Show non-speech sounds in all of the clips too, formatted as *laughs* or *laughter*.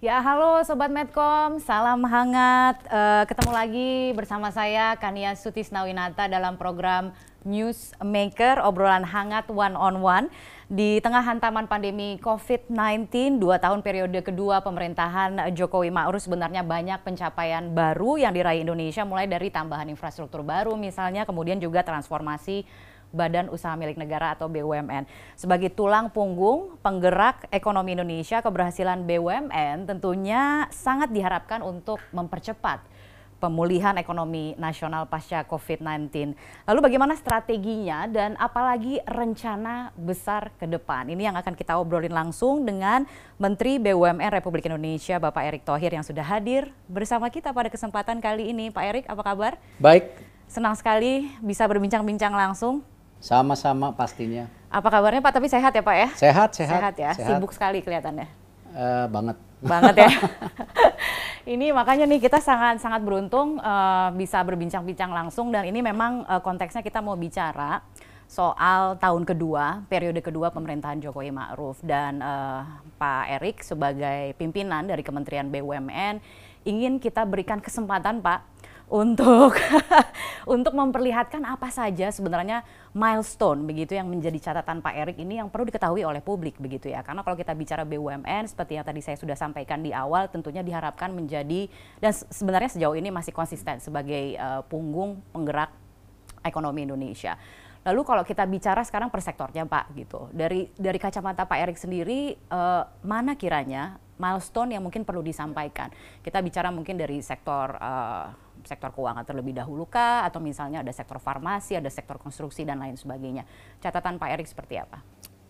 Ya, halo Sobat Medcom, salam hangat. Uh, ketemu lagi bersama saya Kania Sutisnawinata dalam program News Maker, obrolan hangat one on one. Di tengah hantaman pandemi COVID-19, dua tahun periode kedua pemerintahan Jokowi Ma'ruf sebenarnya banyak pencapaian baru yang diraih Indonesia, mulai dari tambahan infrastruktur baru misalnya, kemudian juga transformasi Badan Usaha Milik Negara atau BUMN. Sebagai tulang punggung penggerak ekonomi Indonesia, keberhasilan BUMN tentunya sangat diharapkan untuk mempercepat pemulihan ekonomi nasional pasca COVID-19. Lalu bagaimana strateginya dan apalagi rencana besar ke depan? Ini yang akan kita obrolin langsung dengan Menteri BUMN Republik Indonesia Bapak Erick Thohir yang sudah hadir bersama kita pada kesempatan kali ini. Pak Erick, apa kabar? Baik. Senang sekali bisa berbincang-bincang langsung sama-sama pastinya. Apa kabarnya Pak? Tapi sehat ya Pak ya? Sehat, sehat. Sehat ya, sehat. sibuk sekali kelihatannya. Uh, banget. Banget ya. *laughs* ini makanya nih kita sangat sangat beruntung uh, bisa berbincang-bincang langsung dan ini memang uh, konteksnya kita mau bicara soal tahun kedua, periode kedua pemerintahan Jokowi Ma'ruf dan uh, Pak Erik sebagai pimpinan dari Kementerian BUMN ingin kita berikan kesempatan Pak untuk *laughs* untuk memperlihatkan apa saja sebenarnya milestone begitu yang menjadi catatan Pak Erik ini yang perlu diketahui oleh publik begitu ya. Karena kalau kita bicara BUMN seperti yang tadi saya sudah sampaikan di awal tentunya diharapkan menjadi dan sebenarnya sejauh ini masih konsisten sebagai uh, punggung penggerak ekonomi Indonesia. Lalu kalau kita bicara sekarang per sektornya Pak gitu. Dari dari kacamata Pak Erik sendiri uh, mana kiranya milestone yang mungkin perlu disampaikan? Kita bicara mungkin dari sektor uh, sektor keuangan terlebih dahulu kah atau misalnya ada sektor farmasi, ada sektor konstruksi dan lain sebagainya. Catatan Pak Erik seperti apa?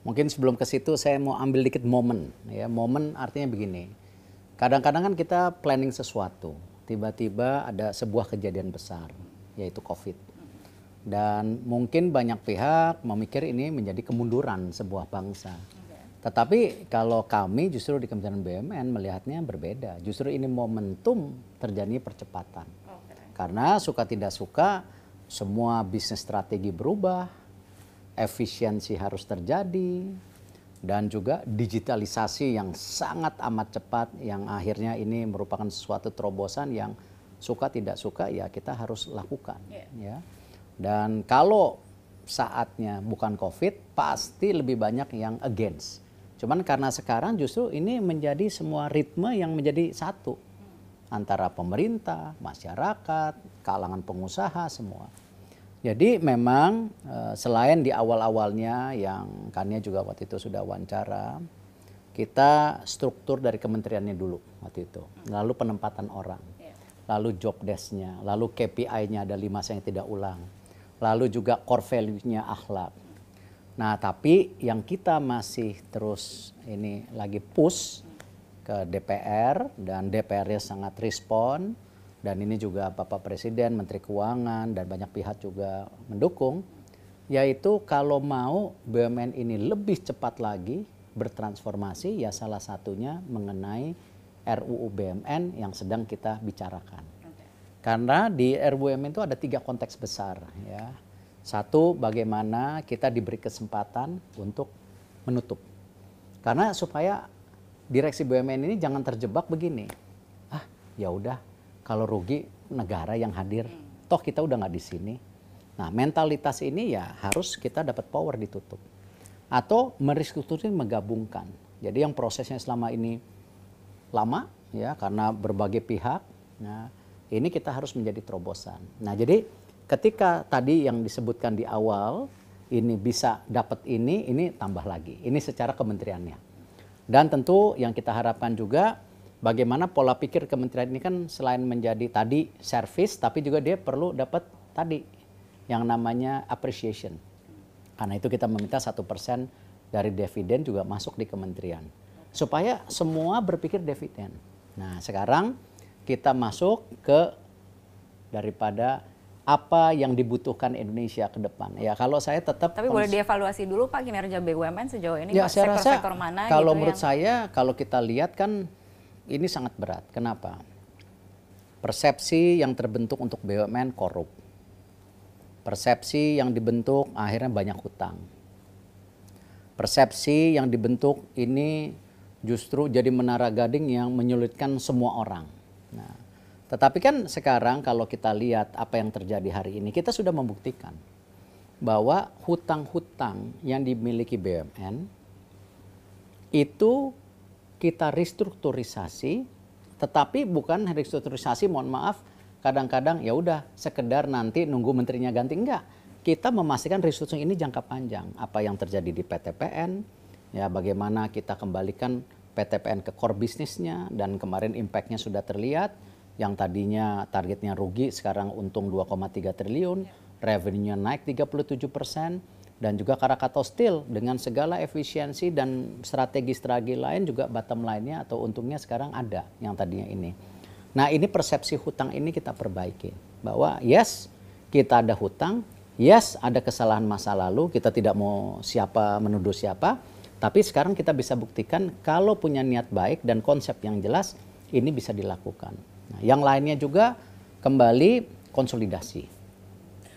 Mungkin sebelum ke situ saya mau ambil dikit momen ya. Momen artinya begini. Kadang-kadang kan kita planning sesuatu, tiba-tiba ada sebuah kejadian besar yaitu Covid. Dan mungkin banyak pihak memikir ini menjadi kemunduran sebuah bangsa. Tetapi kalau kami justru di Kementerian BUMN melihatnya berbeda. Justru ini momentum terjadi percepatan. Karena suka tidak suka semua bisnis strategi berubah, efisiensi harus terjadi, dan juga digitalisasi yang sangat amat cepat yang akhirnya ini merupakan sesuatu terobosan yang suka tidak suka ya kita harus lakukan yeah. ya. Dan kalau saatnya bukan Covid pasti lebih banyak yang against. Cuman karena sekarang justru ini menjadi semua ritme yang menjadi satu antara pemerintah, masyarakat, kalangan pengusaha semua. Jadi memang eh, selain di awal-awalnya yang Kania juga waktu itu sudah wawancara, kita struktur dari kementeriannya dulu waktu itu, lalu penempatan orang, lalu job desk-nya, lalu KPI-nya ada lima yang tidak ulang, lalu juga core value-nya akhlak. Nah tapi yang kita masih terus ini lagi push ke DPR dan DPR-nya sangat respon dan ini juga Bapak Presiden, Menteri Keuangan dan banyak pihak juga mendukung yaitu kalau mau BUMN ini lebih cepat lagi bertransformasi ya salah satunya mengenai RUU BUMN yang sedang kita bicarakan. Karena di RUU BUMN itu ada tiga konteks besar ya. Satu bagaimana kita diberi kesempatan untuk menutup. Karena supaya direksi BUMN ini jangan terjebak begini. Ah, ya udah kalau rugi negara yang hadir, toh kita udah nggak di sini. Nah, mentalitas ini ya harus kita dapat power ditutup. Atau merestrukturin menggabungkan. Jadi yang prosesnya selama ini lama ya karena berbagai pihak. Nah, ini kita harus menjadi terobosan. Nah, jadi ketika tadi yang disebutkan di awal ini bisa dapat ini, ini tambah lagi. Ini secara kementeriannya. Dan tentu yang kita harapkan juga bagaimana pola pikir kementerian ini kan selain menjadi tadi service tapi juga dia perlu dapat tadi yang namanya appreciation. Karena itu kita meminta satu persen dari dividen juga masuk di kementerian supaya semua berpikir dividen. Nah sekarang kita masuk ke daripada apa yang dibutuhkan Indonesia ke depan. Ya kalau saya tetap Tapi boleh dievaluasi dulu Pak kinerja BUMN sejauh ini ya, saya sektor, sektor mana Kalau gitu menurut yang... saya kalau kita lihat kan ini sangat berat. Kenapa? Persepsi yang terbentuk untuk BUMN korup. Persepsi yang dibentuk akhirnya banyak hutang. Persepsi yang dibentuk ini justru jadi menara gading yang menyulitkan semua orang. Tetapi kan sekarang kalau kita lihat apa yang terjadi hari ini, kita sudah membuktikan bahwa hutang-hutang yang dimiliki BUMN itu kita restrukturisasi, tetapi bukan restrukturisasi, mohon maaf, kadang-kadang ya udah sekedar nanti nunggu menterinya ganti enggak. Kita memastikan restrukturisasi ini jangka panjang. Apa yang terjadi di PTPN, ya bagaimana kita kembalikan PTPN ke core bisnisnya dan kemarin impactnya sudah terlihat yang tadinya targetnya rugi sekarang untung 2,3 triliun, revenue-nya naik 37 persen, dan juga Krakatau Steel dengan segala efisiensi dan strategi-strategi lain juga bottom line-nya atau untungnya sekarang ada yang tadinya ini. Nah ini persepsi hutang ini kita perbaiki bahwa yes kita ada hutang, yes ada kesalahan masa lalu, kita tidak mau siapa menuduh siapa, tapi sekarang kita bisa buktikan kalau punya niat baik dan konsep yang jelas ini bisa dilakukan. Nah, yang lainnya juga kembali konsolidasi.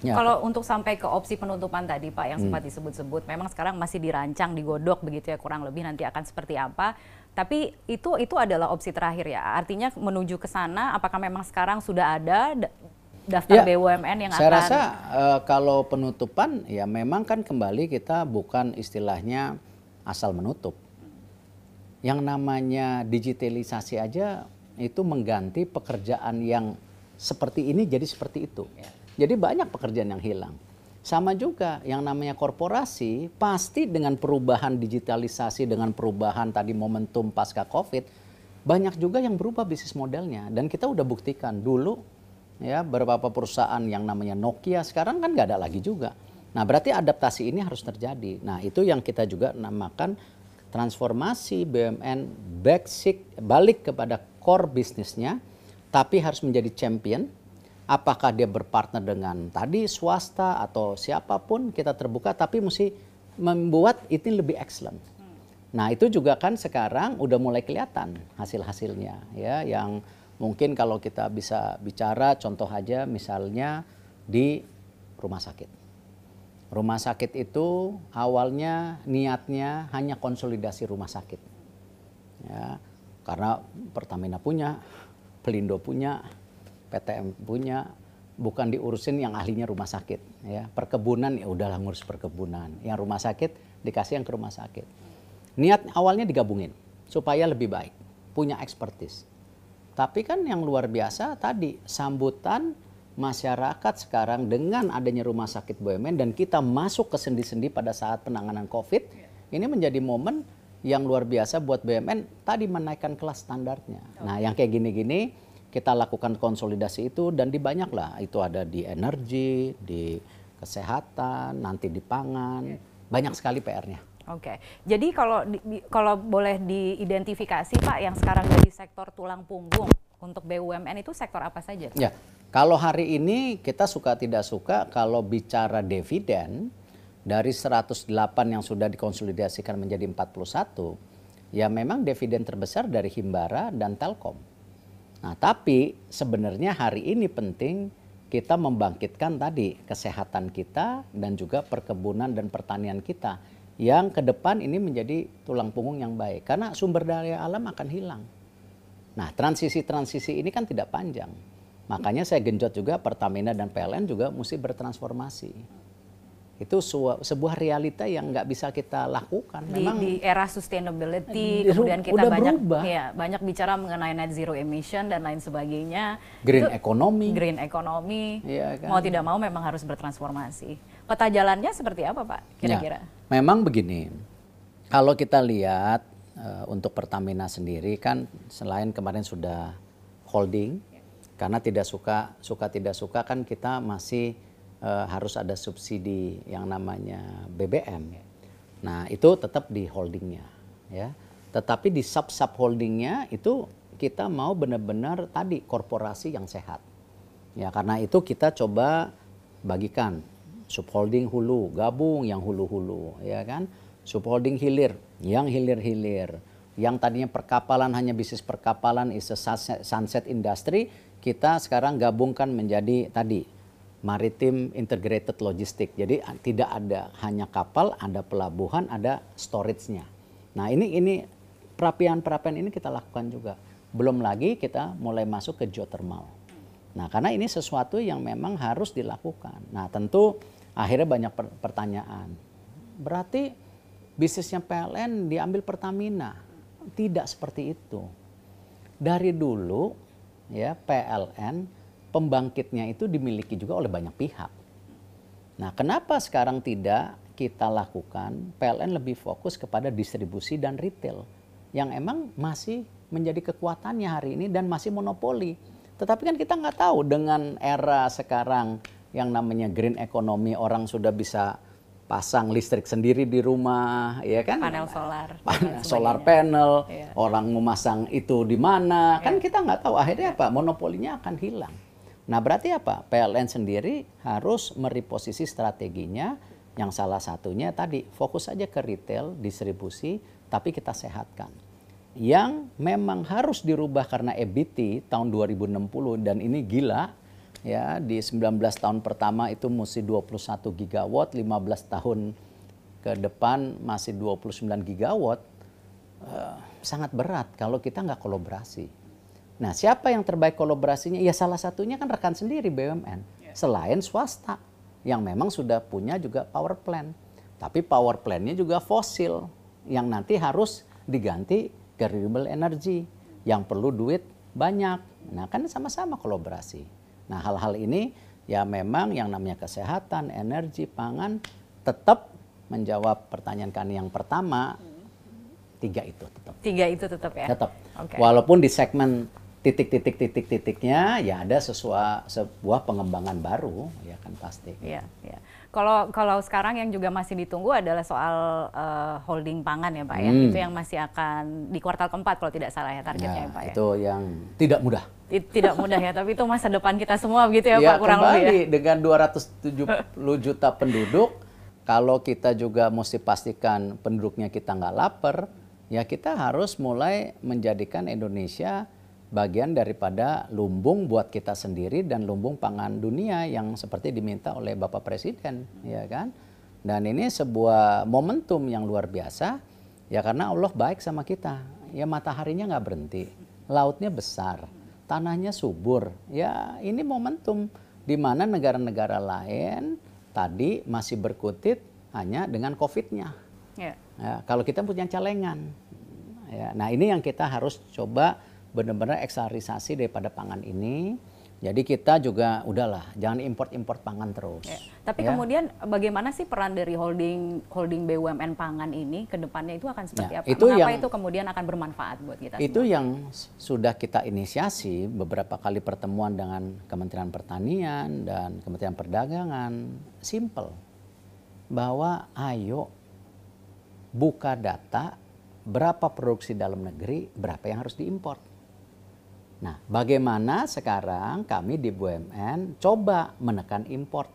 Ya. Kalau untuk sampai ke opsi penutupan tadi Pak yang hmm. sempat disebut-sebut, memang sekarang masih dirancang, digodok begitu ya kurang lebih nanti akan seperti apa. Tapi itu itu adalah opsi terakhir ya. Artinya menuju ke sana, apakah memang sekarang sudah ada daftar ya, BUMN yang saya akan? Saya rasa uh, kalau penutupan ya memang kan kembali kita bukan istilahnya asal menutup. Yang namanya digitalisasi aja itu mengganti pekerjaan yang seperti ini jadi seperti itu. Ya. Jadi banyak pekerjaan yang hilang. Sama juga yang namanya korporasi pasti dengan perubahan digitalisasi dengan perubahan tadi momentum pasca Covid banyak juga yang berubah bisnis modelnya dan kita udah buktikan dulu ya beberapa perusahaan yang namanya Nokia sekarang kan nggak ada lagi juga. Nah berarti adaptasi ini harus terjadi. Nah itu yang kita juga namakan transformasi BUMN basic balik kepada core bisnisnya, tapi harus menjadi champion. Apakah dia berpartner dengan tadi swasta atau siapa pun kita terbuka, tapi mesti membuat itu lebih excellent. Nah itu juga kan sekarang udah mulai kelihatan hasil-hasilnya ya, yang mungkin kalau kita bisa bicara contoh aja misalnya di rumah sakit Rumah sakit itu awalnya niatnya hanya konsolidasi rumah sakit. Ya, karena Pertamina punya, Pelindo punya, PTM punya, bukan diurusin yang ahlinya rumah sakit. Ya, perkebunan ya udahlah ngurus perkebunan. Yang rumah sakit dikasih yang ke rumah sakit. Niat awalnya digabungin supaya lebih baik, punya expertise. Tapi kan yang luar biasa tadi sambutan masyarakat sekarang dengan adanya rumah sakit BUMN dan kita masuk ke sendi-sendi pada saat penanganan COVID, ini menjadi momen yang luar biasa buat BUMN tadi menaikkan kelas standarnya. Nah, yang kayak gini-gini kita lakukan konsolidasi itu dan di banyak lah, itu ada di energi, di kesehatan, nanti di pangan, banyak sekali PR-nya. Oke, jadi kalau di, kalau boleh diidentifikasi Pak yang sekarang dari sektor tulang punggung untuk BUMN itu sektor apa saja? Ya, kalau hari ini kita suka tidak suka kalau bicara dividen dari 108 yang sudah dikonsolidasikan menjadi 41, ya memang dividen terbesar dari Himbara dan Telkom. Nah, tapi sebenarnya hari ini penting kita membangkitkan tadi kesehatan kita dan juga perkebunan dan pertanian kita yang ke depan ini menjadi tulang punggung yang baik karena sumber daya alam akan hilang. Nah, transisi-transisi ini kan tidak panjang Makanya saya genjot juga Pertamina dan PLN juga mesti bertransformasi. Itu sebuah realita yang nggak bisa kita lakukan. Memang di, di era sustainability, di, kemudian kita banyak ya banyak bicara mengenai net zero emission dan lain sebagainya. Green itu, economy. Green economy. Ya, kan? Mau tidak mau memang harus bertransformasi. Peta jalannya seperti apa, Pak? Kira-kira? Ya, memang begini. Kalau kita lihat uh, untuk Pertamina sendiri kan selain kemarin sudah holding karena tidak suka suka tidak suka kan kita masih uh, harus ada subsidi yang namanya BBM. Nah itu tetap di holdingnya, ya. Tetapi di sub sub holdingnya itu kita mau benar-benar tadi korporasi yang sehat. Ya karena itu kita coba bagikan subholding hulu, gabung yang hulu-hulu, ya kan? Subholding hilir, yang hilir-hilir. Yang tadinya perkapalan hanya bisnis perkapalan is a sunset industry, kita sekarang gabungkan menjadi tadi maritim integrated logistik. Jadi tidak ada hanya kapal, ada pelabuhan, ada storage-nya. Nah, ini ini perapian-perapian ini kita lakukan juga. Belum lagi kita mulai masuk ke geothermal. Nah, karena ini sesuatu yang memang harus dilakukan. Nah, tentu akhirnya banyak pertanyaan. Berarti bisnisnya PLN diambil Pertamina? Tidak seperti itu. Dari dulu ya PLN pembangkitnya itu dimiliki juga oleh banyak pihak. Nah, kenapa sekarang tidak kita lakukan PLN lebih fokus kepada distribusi dan retail yang emang masih menjadi kekuatannya hari ini dan masih monopoli. Tetapi kan kita nggak tahu dengan era sekarang yang namanya green economy orang sudah bisa pasang listrik sendiri di rumah, ya kan? Panel solar. Panel solar panel, yeah. orang memasang itu di mana, yeah. kan kita nggak tahu. Akhirnya apa? Monopolinya akan hilang. Nah berarti apa? PLN sendiri harus mereposisi strateginya yang salah satunya tadi fokus saja ke retail, distribusi, tapi kita sehatkan. Yang memang harus dirubah karena EBIT tahun 2060 dan ini gila ya di 19 tahun pertama itu mesti 21 gigawatt, 15 tahun ke depan masih 29 gigawatt. Uh, sangat berat kalau kita nggak kolaborasi. Nah, siapa yang terbaik kolaborasinya? Ya salah satunya kan rekan sendiri BUMN. Ya. Selain swasta yang memang sudah punya juga power plant. Tapi power plantnya juga fosil yang nanti harus diganti ke renewable energy yang perlu duit banyak. Nah kan sama-sama kolaborasi. Nah hal-hal ini ya memang yang namanya kesehatan, energi, pangan tetap menjawab pertanyaan kami yang pertama tiga itu tetap. Tiga itu tetap ya. Tetap. Okay. Walaupun di segmen titik-titik titik-titiknya ya ada sesuatu sebuah pengembangan baru ya kan pasti. Iya, iya. Kalau kalau sekarang yang juga masih ditunggu adalah soal uh, holding pangan ya Pak ya. hmm. ya. Itu yang masih akan di kuartal keempat kalau tidak salah ya targetnya ya, ya Pak ya. Itu yang tidak mudah. Tidak mudah ya, tapi itu masa depan kita semua begitu ya, ya Pak kurang lebih ya. dengan 270 juta penduduk kalau kita juga mesti pastikan penduduknya kita nggak lapar, ya kita harus mulai menjadikan Indonesia bagian daripada lumbung buat kita sendiri dan lumbung pangan dunia yang seperti diminta oleh Bapak Presiden, ya kan? Dan ini sebuah momentum yang luar biasa, ya karena Allah baik sama kita. Ya mataharinya nggak berhenti, lautnya besar, tanahnya subur. Ya ini momentum di mana negara-negara lain tadi masih berkutit hanya dengan COVID-nya. Yeah. Ya, kalau kita punya celengan. Ya, nah ini yang kita harus coba benar-benar eksternalisasi daripada pangan ini. Jadi kita juga udahlah, jangan import-import pangan terus. Ya. Tapi ya. kemudian bagaimana sih peran dari holding holding BUMN pangan ini ke depannya itu akan seperti ya, apa? Itu Mengapa yang, itu kemudian akan bermanfaat buat kita? Itu semua? yang sudah kita inisiasi beberapa kali pertemuan dengan Kementerian Pertanian dan Kementerian Perdagangan. Simple, bahwa ayo buka data berapa produksi dalam negeri, berapa yang harus diimpor Nah, bagaimana sekarang kami di BUMN coba menekan import.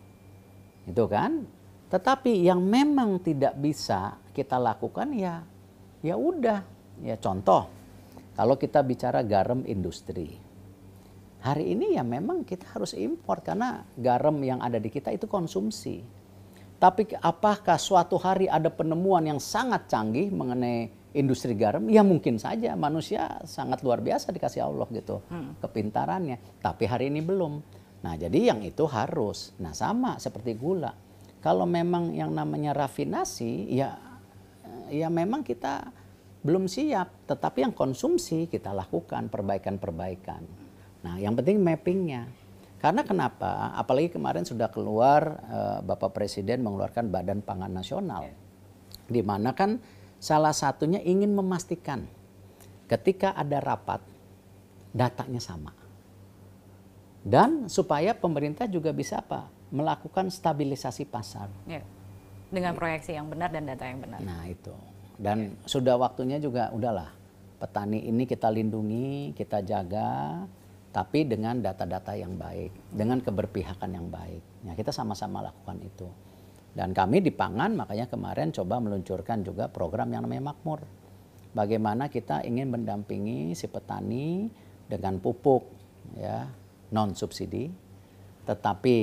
Itu kan? Tetapi yang memang tidak bisa kita lakukan ya ya udah. Ya contoh, kalau kita bicara garam industri. Hari ini ya memang kita harus import karena garam yang ada di kita itu konsumsi. Tapi apakah suatu hari ada penemuan yang sangat canggih mengenai industri garam, ya mungkin saja manusia sangat luar biasa dikasih Allah gitu hmm. kepintarannya. Tapi hari ini belum. Nah jadi yang itu harus. Nah sama seperti gula. Kalau memang yang namanya rafinasi, ya ya memang kita belum siap. Tetapi yang konsumsi kita lakukan perbaikan-perbaikan. Nah yang penting mappingnya. Karena kenapa? Apalagi kemarin sudah keluar uh, Bapak Presiden mengeluarkan Badan Pangan Nasional, di mana kan Salah satunya ingin memastikan ketika ada rapat datanya sama. Dan supaya pemerintah juga bisa apa? Melakukan stabilisasi pasar. Ya. Dengan proyeksi yang benar dan data yang benar. Nah, itu. Dan ya. sudah waktunya juga udahlah. Petani ini kita lindungi, kita jaga, tapi dengan data-data yang baik, dengan keberpihakan yang baik. Ya, kita sama-sama lakukan itu. Dan kami di pangan makanya kemarin coba meluncurkan juga program yang namanya Makmur. Bagaimana kita ingin mendampingi si petani dengan pupuk ya non subsidi, tetapi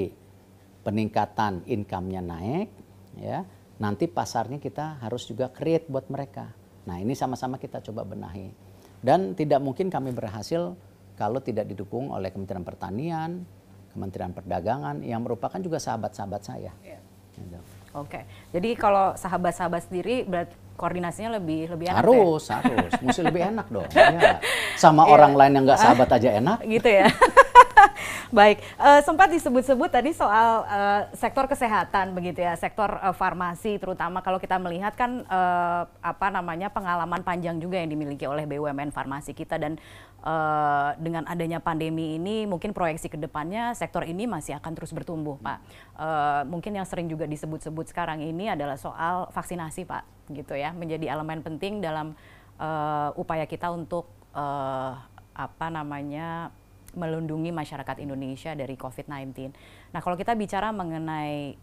peningkatan income-nya naik, ya nanti pasarnya kita harus juga create buat mereka. Nah ini sama-sama kita coba benahi. Dan tidak mungkin kami berhasil kalau tidak didukung oleh Kementerian Pertanian, Kementerian Perdagangan yang merupakan juga sahabat-sahabat saya. Yeah. Gitu. Oke, jadi kalau sahabat-sahabat sendiri berarti koordinasinya lebih lebih enak harus ya? harus mesti lebih enak dong *laughs* ya. sama yeah. orang lain yang nggak sahabat aja enak gitu ya *laughs* Baik, uh, sempat disebut-sebut tadi soal uh, sektor kesehatan begitu ya, sektor uh, farmasi terutama kalau kita melihat kan uh, apa namanya pengalaman panjang juga yang dimiliki oleh BUMN farmasi kita dan uh, dengan adanya pandemi ini mungkin proyeksi ke depannya sektor ini masih akan terus bertumbuh, Pak. Uh, mungkin yang sering juga disebut-sebut sekarang ini adalah soal vaksinasi, Pak, gitu ya, menjadi elemen penting dalam uh, upaya kita untuk uh, apa namanya melindungi masyarakat Indonesia dari COVID-19. Nah, kalau kita bicara mengenai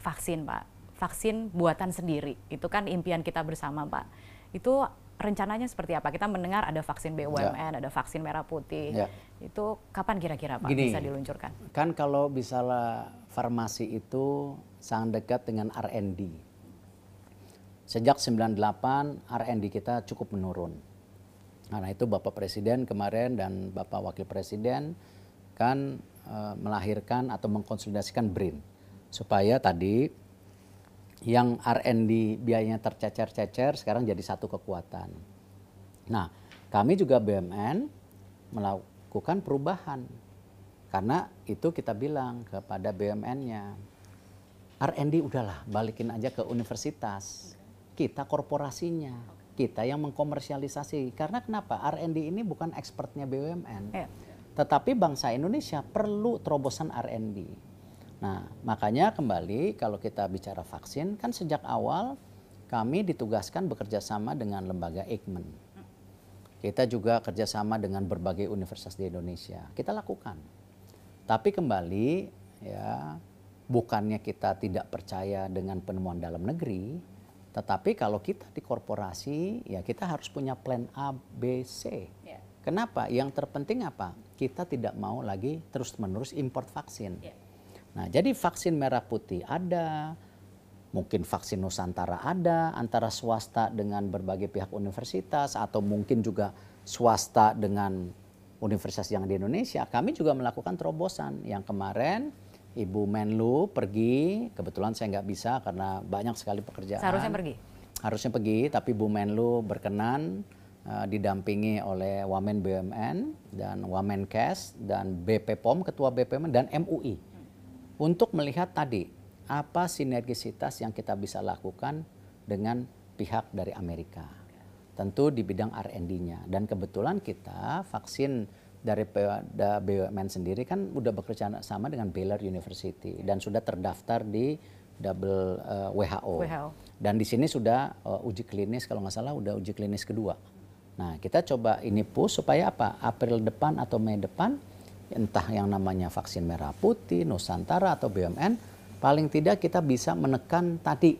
vaksin, Pak, vaksin buatan sendiri, itu kan impian kita bersama, Pak. Itu rencananya seperti apa? Kita mendengar ada vaksin BUMN, ya. ada vaksin merah putih. Ya. Itu kapan kira-kira Pak Gini, bisa diluncurkan? Kan kalau misalnya farmasi itu sangat dekat dengan R&D. Sejak 98 R&D kita cukup menurun Nah itu Bapak Presiden kemarin dan Bapak Wakil Presiden kan e, melahirkan atau mengkonsolidasikan BRIN. Supaya tadi yang R&D biayanya tercecer-cecer sekarang jadi satu kekuatan. Nah kami juga BUMN melakukan perubahan. Karena itu kita bilang kepada BUMN-nya R&D udahlah balikin aja ke universitas. Kita korporasinya kita yang mengkomersialisasi. Karena kenapa? R&D ini bukan expertnya BUMN. Ya. Tetapi bangsa Indonesia perlu terobosan R&D. Nah, makanya kembali kalau kita bicara vaksin, kan sejak awal kami ditugaskan bekerja sama dengan lembaga Eijkman. Kita juga kerjasama dengan berbagai universitas di Indonesia. Kita lakukan. Tapi kembali, ya bukannya kita tidak percaya dengan penemuan dalam negeri, tetapi kalau kita di korporasi, ya kita harus punya plan A, B, C. Yeah. Kenapa? Yang terpenting apa? Kita tidak mau lagi terus-menerus import vaksin. Yeah. Nah, jadi vaksin merah putih ada, mungkin vaksin Nusantara ada, antara swasta dengan berbagai pihak universitas, atau mungkin juga swasta dengan universitas yang di Indonesia. Kami juga melakukan terobosan. Yang kemarin Ibu Menlu pergi, kebetulan saya nggak bisa karena banyak sekali pekerjaan. Seharusnya pergi? Harusnya pergi, tapi Bu Menlu berkenan uh, didampingi oleh Wamen BUMN dan Wamen Kes dan BP POM, Ketua BPOM dan MUI untuk melihat tadi apa sinergisitas yang kita bisa lakukan dengan pihak dari Amerika. Tentu di bidang R&D-nya dan kebetulan kita vaksin dari BUMN sendiri kan udah bekerja sama dengan Baylor University dan sudah terdaftar di double uh, eh, WHO. WHO. Dan di sini sudah uh, uji klinis kalau nggak salah udah uji klinis kedua. Nah kita coba ini push supaya apa? April depan atau Mei depan entah yang namanya vaksin merah putih, Nusantara atau BUMN paling tidak kita bisa menekan tadi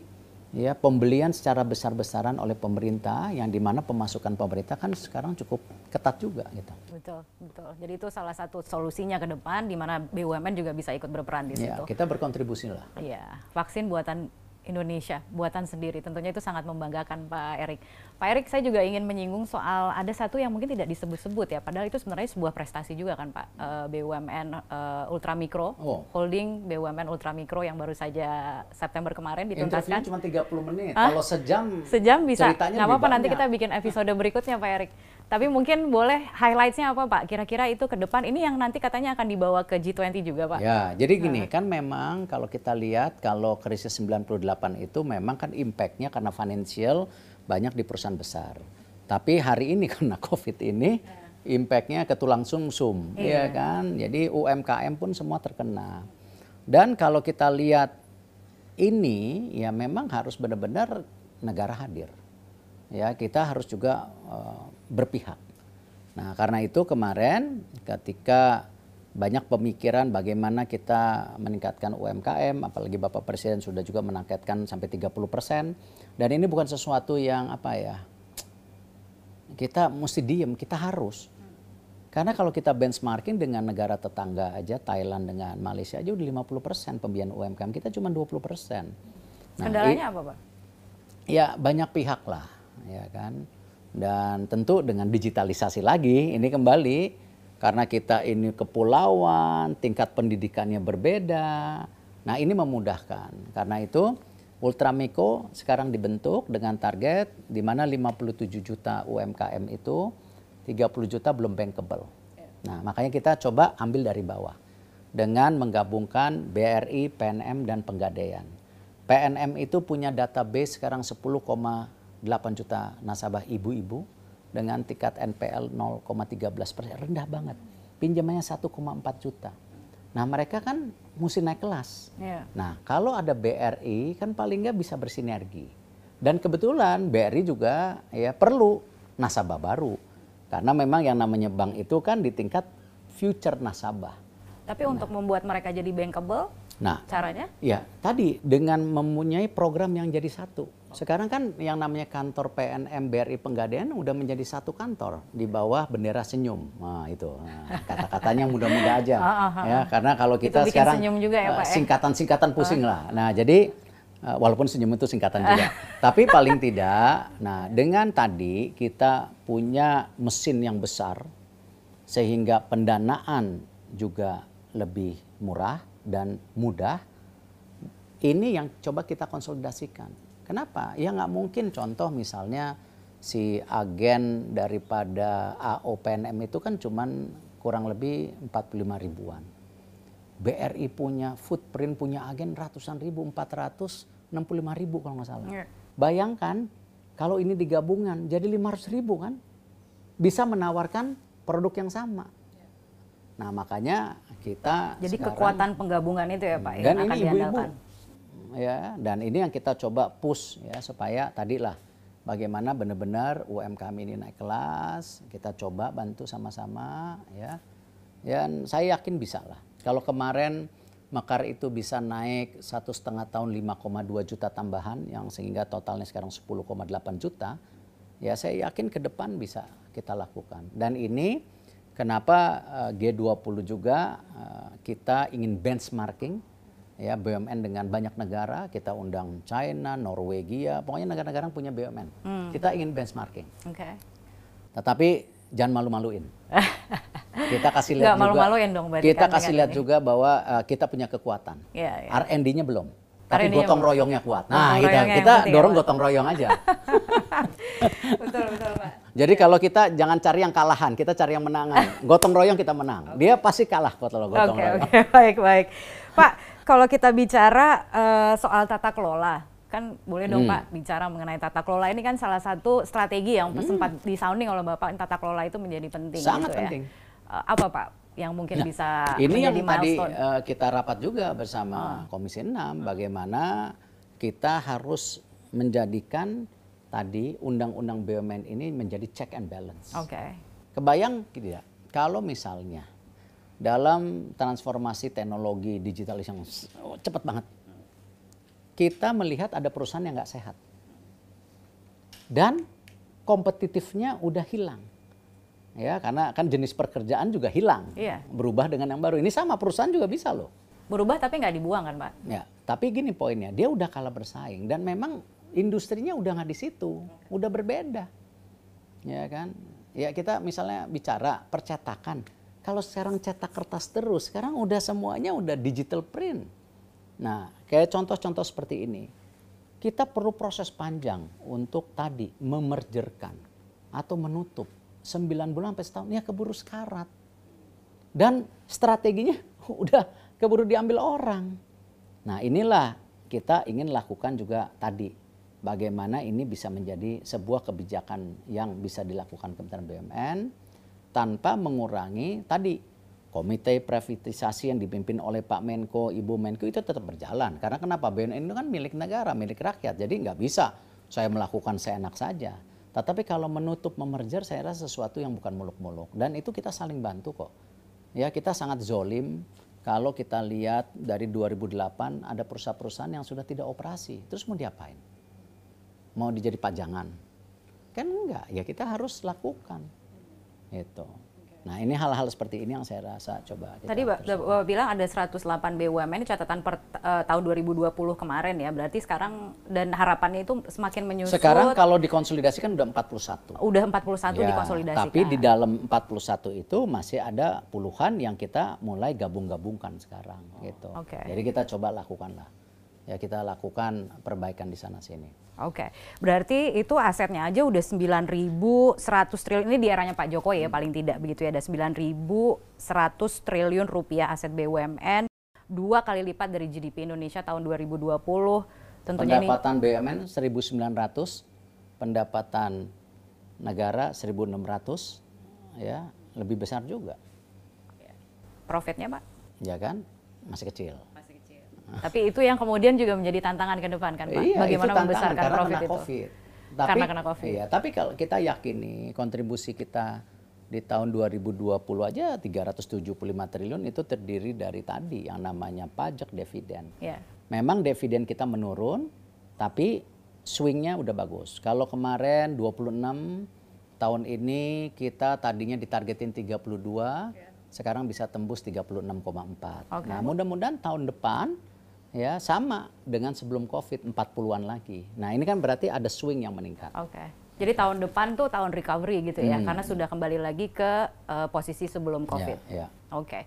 ya pembelian secara besar-besaran oleh pemerintah yang di mana pemasukan pemerintah kan sekarang cukup ketat juga gitu. Betul, betul. Jadi itu salah satu solusinya ke depan di mana BUMN juga bisa ikut berperan di ya, situ. kita berkontribusi lah. Iya, vaksin buatan Indonesia buatan sendiri. Tentunya itu sangat membanggakan Pak Erik. Pak Erik, saya juga ingin menyinggung soal ada satu yang mungkin tidak disebut-sebut ya, padahal itu sebenarnya sebuah prestasi juga kan Pak. Eh, BUMN uh, Ultramikro, oh. holding BUMN Ultramikro yang baru saja September kemarin dituntaskan. Interview cuma 30 menit. Kalau sejam Sejam bisa. Nggak apa-apa nanti kita bikin episode berikutnya Pak Erik. Tapi mungkin boleh highlightsnya apa Pak? Kira-kira itu ke depan ini yang nanti katanya akan dibawa ke G20 juga Pak? Ya, jadi gini, kan memang kalau kita lihat kalau krisis 98 itu memang kan impactnya karena financial banyak di perusahaan besar. Tapi hari ini *laughs* karena COVID ini impactnya ke tulang sumsum, -sum, iya. ya kan? Jadi UMKM pun semua terkena. Dan kalau kita lihat ini, ya memang harus benar-benar negara hadir. Ya, kita harus juga uh, berpihak. Nah, karena itu kemarin ketika banyak pemikiran bagaimana kita meningkatkan UMKM, apalagi Bapak Presiden sudah juga menangkatkan sampai 30 persen. Dan ini bukan sesuatu yang apa ya, kita mesti diem, kita harus. Karena kalau kita benchmarking dengan negara tetangga aja, Thailand dengan Malaysia aja udah 50 persen pembiayaan UMKM, kita cuma 20 persen. Nah, Kendalanya apa Pak? Ya banyak pihak lah ya kan. Dan tentu dengan digitalisasi lagi ini kembali karena kita ini kepulauan, tingkat pendidikannya berbeda. Nah, ini memudahkan. Karena itu Ultramiko sekarang dibentuk dengan target di mana 57 juta UMKM itu 30 juta belum bankable. Nah, makanya kita coba ambil dari bawah dengan menggabungkan BRI, PNM dan Penggadaian. PNM itu punya database sekarang 10,8 juta nasabah ibu-ibu dengan tingkat NPL 0,13 persen rendah banget. Pinjamannya 1,4 juta. Nah mereka kan mesti naik kelas. Yeah. Nah kalau ada BRI kan paling nggak bisa bersinergi. Dan kebetulan BRI juga ya perlu nasabah baru. Karena memang yang namanya bank itu kan di tingkat future nasabah. Tapi nah. untuk membuat mereka jadi bankable, nah caranya? Ya tadi dengan mempunyai program yang jadi satu. Sekarang kan yang namanya kantor PNM BRI Penggadaian udah menjadi satu kantor di bawah bendera senyum. Nah, itu. Nah, kata-katanya mudah-mudah aja. *laughs* Ah, ah, ah, ya, karena kalau kita sekarang juga ya, Pak, ya? singkatan-singkatan pusing lah. Nah, jadi eh, walaupun senyum itu singkatan juga. *laughs* Tapi paling tidak, nah dengan tadi kita punya mesin yang besar sehingga pendanaan juga lebih murah dan mudah. Ini yang coba kita konsolidasikan Kenapa? Ya nggak mungkin contoh misalnya si agen daripada AOPNM itu kan cuman kurang lebih 45 ribuan. BRI punya footprint punya agen ratusan ribu, 465 ribu kalau nggak salah. Yeah. Bayangkan kalau ini digabungan jadi 500 ribu kan bisa menawarkan produk yang sama. Nah makanya kita jadi sekarang, kekuatan penggabungan itu ya Pak dan ini ibu-ibu. ya dan ini yang kita coba push ya supaya tadilah bagaimana benar-benar UMKM ini naik kelas kita coba bantu sama-sama ya. Dan saya yakin bisa lah. Kalau kemarin Mekar itu bisa naik satu setengah tahun 5,2 juta tambahan yang sehingga totalnya sekarang 10,8 juta ya saya yakin ke depan bisa kita lakukan. Dan ini kenapa eh, G20 juga eh, kita ingin benchmarking ya BUMN dengan banyak negara kita undang China, Norwegia, pokoknya negara-negara yang punya BUMN. Hmm. Kita ingin benchmarking. Okay. Tetapi jangan malu-maluin. *laughs* kita kasih lihat juga. Malu dong, kita kan kasih lihat ini. juga bahwa uh, kita punya kekuatan. Yeah, yeah. R&D-nya belum. Tapi gotong royongnya kuat. Nah, kita, kita dorong ya, gotong royong aja. *laughs* betul, betul, Pak. Jadi kalau kita jangan cari yang kalahan, kita cari yang menangan. *laughs* Gotong royong kita menang. Dia pasti kalah kalau gotong okay, royong. Oke, okay. *laughs* baik, baik. Pak, kalau kita bicara uh, soal tata kelola, kan boleh dong hmm. Pak bicara mengenai tata kelola ini kan salah satu strategi yang hmm. sempat disounding oleh Bapak tata kelola itu menjadi penting. Sangat gitu ya. penting. Uh, apa Pak yang mungkin nah, bisa ini yang milestone? tadi uh, kita rapat juga bersama uh. Komisi 6 bagaimana kita harus menjadikan tadi undang-undang BUMN ini menjadi check and balance. Oke. Okay. Kebayang tidak kalau misalnya dalam transformasi teknologi digital yang cepat banget. Kita melihat ada perusahaan yang nggak sehat. Dan kompetitifnya udah hilang. Ya, karena kan jenis pekerjaan juga hilang. Iya. Berubah dengan yang baru. Ini sama perusahaan juga bisa loh. Berubah tapi nggak dibuang kan, Pak? Ya, tapi gini poinnya, dia udah kalah bersaing dan memang industrinya udah nggak di situ, udah berbeda. Ya kan? Ya kita misalnya bicara percetakan kalau sekarang cetak kertas terus, sekarang udah semuanya udah digital print. Nah, kayak contoh-contoh seperti ini. Kita perlu proses panjang untuk tadi memerjerkan atau menutup. 9 bulan sampai setahun, ya keburu sekarat. Dan strateginya *laughs* udah keburu diambil orang. Nah inilah kita ingin lakukan juga tadi. Bagaimana ini bisa menjadi sebuah kebijakan yang bisa dilakukan Kementerian BUMN tanpa mengurangi tadi komite privatisasi yang dipimpin oleh Pak Menko, Ibu Menko itu tetap berjalan. Karena kenapa? BUMN itu kan milik negara, milik rakyat. Jadi nggak bisa saya melakukan seenak saja. Tetapi kalau menutup, memerger, saya rasa sesuatu yang bukan muluk-muluk. Dan itu kita saling bantu kok. Ya kita sangat zolim kalau kita lihat dari 2008 ada perusahaan-perusahaan yang sudah tidak operasi. Terus mau diapain? Mau dijadi pajangan? Kan enggak, ya kita harus lakukan. Itu. Nah ini hal-hal seperti ini yang saya rasa coba. Kita Tadi Bapak bilang ada 108 BUMN ini catatan per eh, tahun 2020 kemarin ya. Berarti sekarang dan harapannya itu semakin menyusut. Sekarang kalau dikonsolidasikan udah 41. udah 41 Ya, dikonsolidasikan. Tapi di dalam 41 itu masih ada puluhan yang kita mulai gabung-gabungkan sekarang gitu. oke. Jadi kita coba lakukan lah. Ya kita lakukan perbaikan di sana sini. Oke, berarti itu asetnya aja udah 9.100 triliun. Ini di eranya Pak Jokowi ya paling tidak begitu ya. Ada 9.100 triliun rupiah aset BUMN dua kali lipat dari GDP Indonesia tahun 2020 tentunya ini pendapatan BUMN 1.900, pendapatan negara 1.600, ya lebih besar juga, profitnya Pak? Ya kan? Masih kecil. Tapi itu yang kemudian juga menjadi tantangan ke depan kan Pak, Iya, bagaimana itu membesarkan karena profit kena itu. COVID. Tapi, Karena kena COVID. Iya, tapi kalau kita yakini kontribusi kita di tahun 2020 aja 375 triliun itu terdiri dari tadi yang namanya pajak dividen. Ya. Memang dividen kita menurun, tapi swingnya udah bagus. Kalau kemarin 26 tahun ini kita tadinya ditargetin 32, sekarang bisa tembus 36,4. Oke. Nah, mudah-mudahan tahun depan ya sama dengan sebelum Covid 40-an lagi. Nah, ini kan berarti ada swing yang meningkat. Oke. Jadi tahun depan tuh tahun recovery gitu ya, Hmm. karena sudah kembali lagi ke eh, posisi sebelum COVID. Ya, ya. Oke,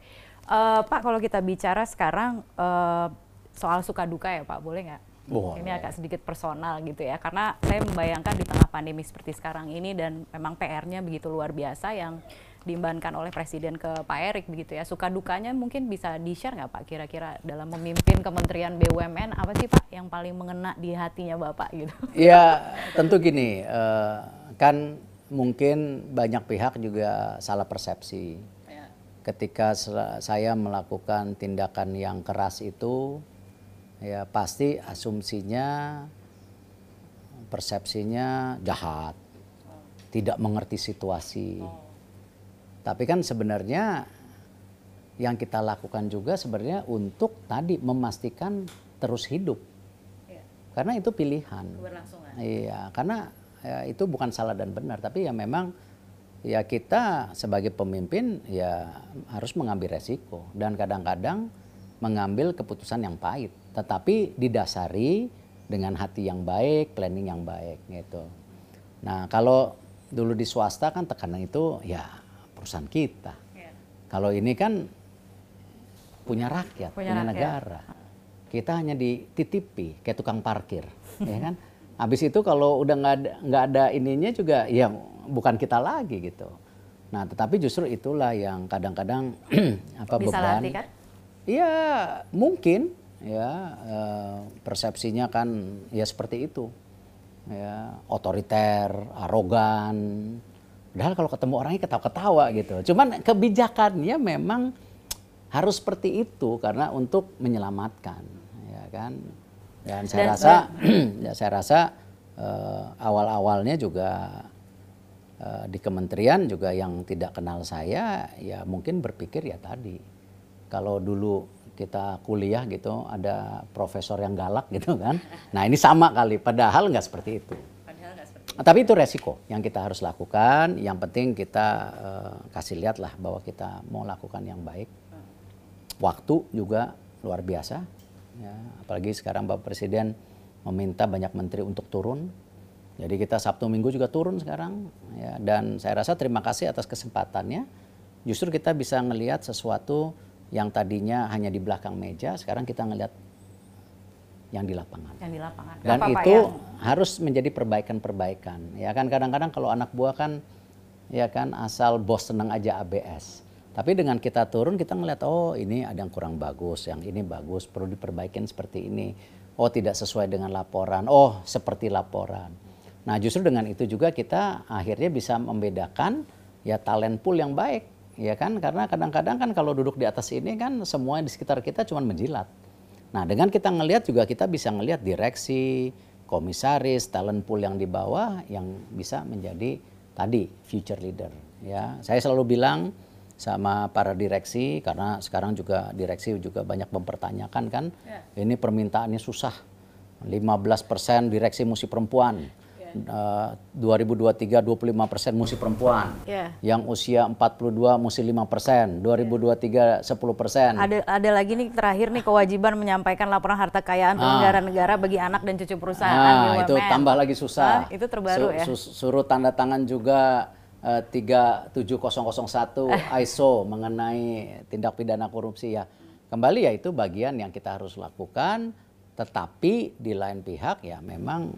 Eh, Pak kalau kita bicara sekarang eh, soal suka duka ya Pak, boleh nggak? Boleh. Ini agak sedikit personal gitu ya, karena saya membayangkan di tengah pandemi seperti sekarang ini dan memang PR-nya begitu luar biasa yang diembankan oleh Presiden ke Pak Erik begitu ya. Suka dukanya mungkin bisa di-share nggak Pak kira-kira dalam memimpin Kementerian BUMN apa sih Pak yang paling mengena di hatinya Bapak gitu? *laughs* Ya tentu gini, eh, kan mungkin banyak pihak juga salah persepsi. Ketika sel- saya melakukan tindakan yang keras itu, ya pasti asumsinya, persepsinya jahat, tidak mengerti situasi. Tapi kan sebenarnya yang kita lakukan juga sebenarnya untuk tadi memastikan terus hidup, karena itu pilihan. Iya, karena ya, itu bukan salah dan benar, tapi ya memang ya kita sebagai pemimpin ya harus mengambil resiko. Dan kadang-kadang mengambil keputusan yang pahit, tetapi didasari dengan hati yang baik, planning yang baik gitu. Nah, kalau dulu di swasta kan tekanan itu ya perusahaan kita. Kalau ini kan punya rakyat, Punya punya, rakyat. negara. Kita hanya dititipi kayak tukang parkir, ya kan? Habis itu kalau udah nggak ada nggak ada ininya juga ya bukan kita lagi gitu. Nah, tetapi justru itulah yang kadang-kadang *clears throat* apa Bisa beban. kan? Iya, mungkin ya eh, persepsinya kan ya seperti itu. Ya, otoriter, arogan. Padahal kalau ketemu orangnya ketawa-ketawa gitu. Cuman kebijakannya memang harus seperti itu karena untuk menyelamatkan, ya kan. Dan saya Dan- rasa, *clears throat* ya saya rasa eh, awal-awalnya juga eh, di kementerian juga yang tidak kenal saya, ya mungkin berpikir ya tadi, kalau dulu kita kuliah gitu ada profesor yang galak gitu kan, nah ini sama kali, padahal nggak seperti itu. Tapi itu resiko yang kita harus lakukan. Yang penting kita eh, kasih lihat lah bahwa kita mau lakukan yang baik. Waktu juga luar biasa. Ya, apalagi sekarang Bapak Presiden meminta banyak menteri untuk turun. Jadi kita Sabtu Minggu juga turun sekarang. Ya, dan saya rasa terima kasih atas kesempatannya. Justru kita bisa ngelihat sesuatu yang tadinya hanya di belakang meja, sekarang kita ngelihat yang di lapangan. Yang di lapangan. Dan Apa, Pak, itu yang- harus menjadi perbaikan-perbaikan. Ya kan kadang-kadang kalau anak buah kan ya kan asal bos senang aja ABS. Tapi dengan kita turun kita ngeliat oh ini ada yang kurang bagus, yang ini bagus, perlu diperbaikin seperti ini. Oh tidak sesuai dengan laporan. Oh seperti laporan. Nah justru dengan itu juga kita akhirnya bisa membedakan ya talent pool yang baik. Ya kan karena kadang-kadang kan kalau duduk di atas ini kan semua di sekitar kita cuma menjilat. Nah, dengan kita ngelihat juga kita bisa ngelihat direksi, komisaris, talent pool yang di bawah yang bisa menjadi tadi future leader. Ya, saya selalu bilang sama para direksi karena sekarang juga direksi juga banyak mempertanyakan kan, ini permintaannya susah. 15% direksi mesti perempuan. Uh, 2023 25 persen mesti perempuan. Yeah. Yang usia 42 mesti 5 persen. 2023 10 persen. Ada ada lagi nih terakhir nih kewajiban menyampaikan laporan harta kekayaan penyelenggara negara bagi anak dan cucu perusahaan Nah, BUMN. itu tambah lagi susah. Ah, itu terbaru ya. Su- suruh tanda tangan juga uh, 37001 ISO mengenai tindak pidana korupsi ya. Kembali ya itu bagian yang kita harus lakukan, tetapi di lain pihak ya memang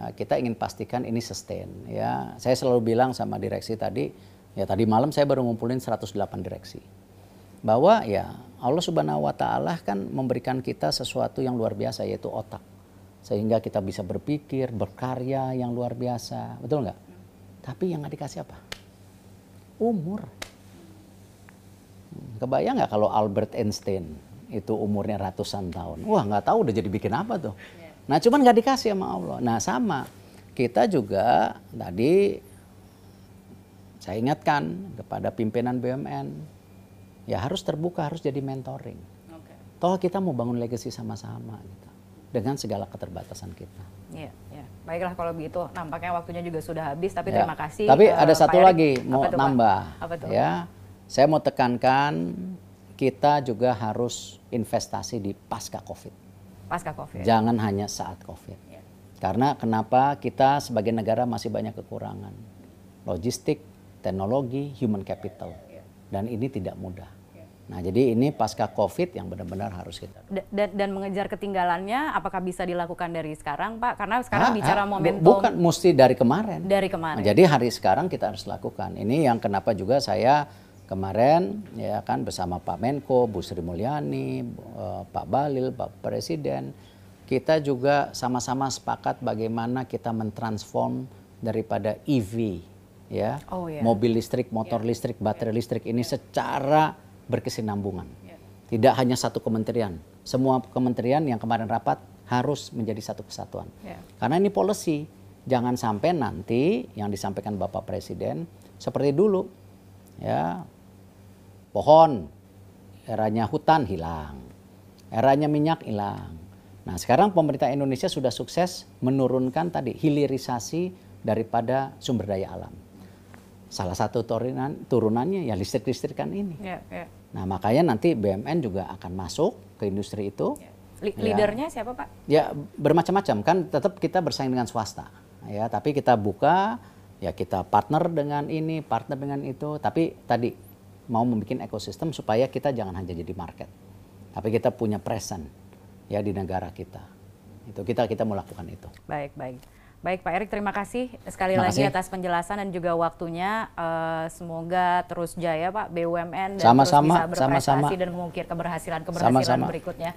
uh, kita ingin pastikan ini sustain ya. Saya selalu bilang sama direksi tadi, ya tadi malam saya baru ngumpulin 108 direksi. Bahwa ya Allah Subhanahu wa taala kan memberikan kita sesuatu yang luar biasa yaitu otak sehingga kita bisa berpikir, berkarya yang luar biasa, betul nggak? Tapi yang dikasih apa? Umur. Hmm, Kebayang nggak kalau Albert Einstein itu umurnya ratusan tahun? Wah nggak tahu udah jadi bikin apa tuh. Nah cuman nggak dikasih sama Allah. Nah sama kita juga tadi saya ingatkan kepada pimpinan BUMN ya harus terbuka, harus jadi mentoring. Toh kita mau bangun legacy sama-sama gitu dengan segala keterbatasan kita. Iya, iya. Baiklah kalau begitu, nampaknya waktunya juga sudah habis. Tapi Ya. terima kasih. Tapi eh, ada Pak satu Erick. lagi mau Apa tuh, Pak? nambah. Apa tuh? Ya, saya mau tekankan kita juga harus investasi di pasca COVID. Pasca COVID. Jangan hanya saat COVID. Ya. Karena kenapa kita sebagai negara masih banyak kekurangan logistik, teknologi, human capital, Ya. dan ini tidak mudah. Nah, jadi ini pasca COVID yang benar-benar harus kita. Da- dan, dan mengejar ketinggalannya, apakah bisa dilakukan dari sekarang, Pak? Karena sekarang Ah, bicara ah, momentum Bukan mesti dari kemarin. dari kemarin. Nah, jadi hari sekarang kita harus lakukan. Ini yang kenapa juga saya kemarin ya kan bersama Pak Menko, Bu Sri Mulyani, eh, Pak Balil, Pak Presiden, kita juga sama-sama sepakat bagaimana kita mentransform daripada EV ya, Oh, iya. mobil listrik, motor listrik, baterai listrik ini secara berkesinambungan. Tidak hanya satu kementerian, semua kementerian yang kemarin rapat harus menjadi satu kesatuan. Ya. Karena ini policy, jangan sampai nanti yang disampaikan Bapak Presiden seperti dulu, ya pohon, eranya hutan hilang, eranya minyak hilang. Nah sekarang pemerintah Indonesia sudah sukses menurunkan tadi hilirisasi daripada sumber daya alam. Salah satu turunan turunannya ya listrik-listrikan ini. Ya, ya. Nah makanya nanti BMN juga akan masuk ke industri itu. Ya. Leadernya siapa, Pak? Ya bermacam-macam kan tetap kita bersaing dengan swasta ya tapi kita buka ya kita partner dengan ini partner dengan itu tapi tadi mau membuat ekosistem supaya kita jangan hanya jadi market tapi kita punya present ya di negara kita itu kita kita mau lakukan itu Baik, baik. Baik Pak Erik, terima kasih sekali Terima lagi kasih. atas penjelasan dan juga waktunya. Eh, semoga terus jaya Pak BUMN dan Sama-sama, terus bisa berprestasi sama-sama. dan mengukir keberhasilan-keberhasilan berikutnya.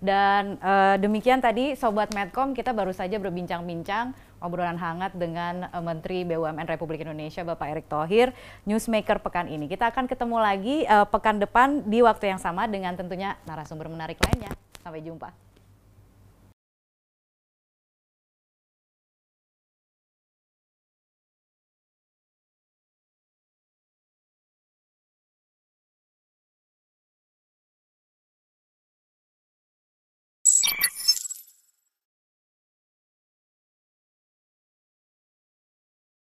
Dan eh, demikian tadi Sobat Medcom, kita baru saja berbincang-bincang obrolan hangat dengan eh, Menteri BUMN Republik Indonesia Bapak Erick Thohir, Newsmaker pekan ini. Kita akan ketemu lagi eh, pekan depan di waktu yang sama dengan tentunya narasumber menarik lainnya. Sampai jumpa.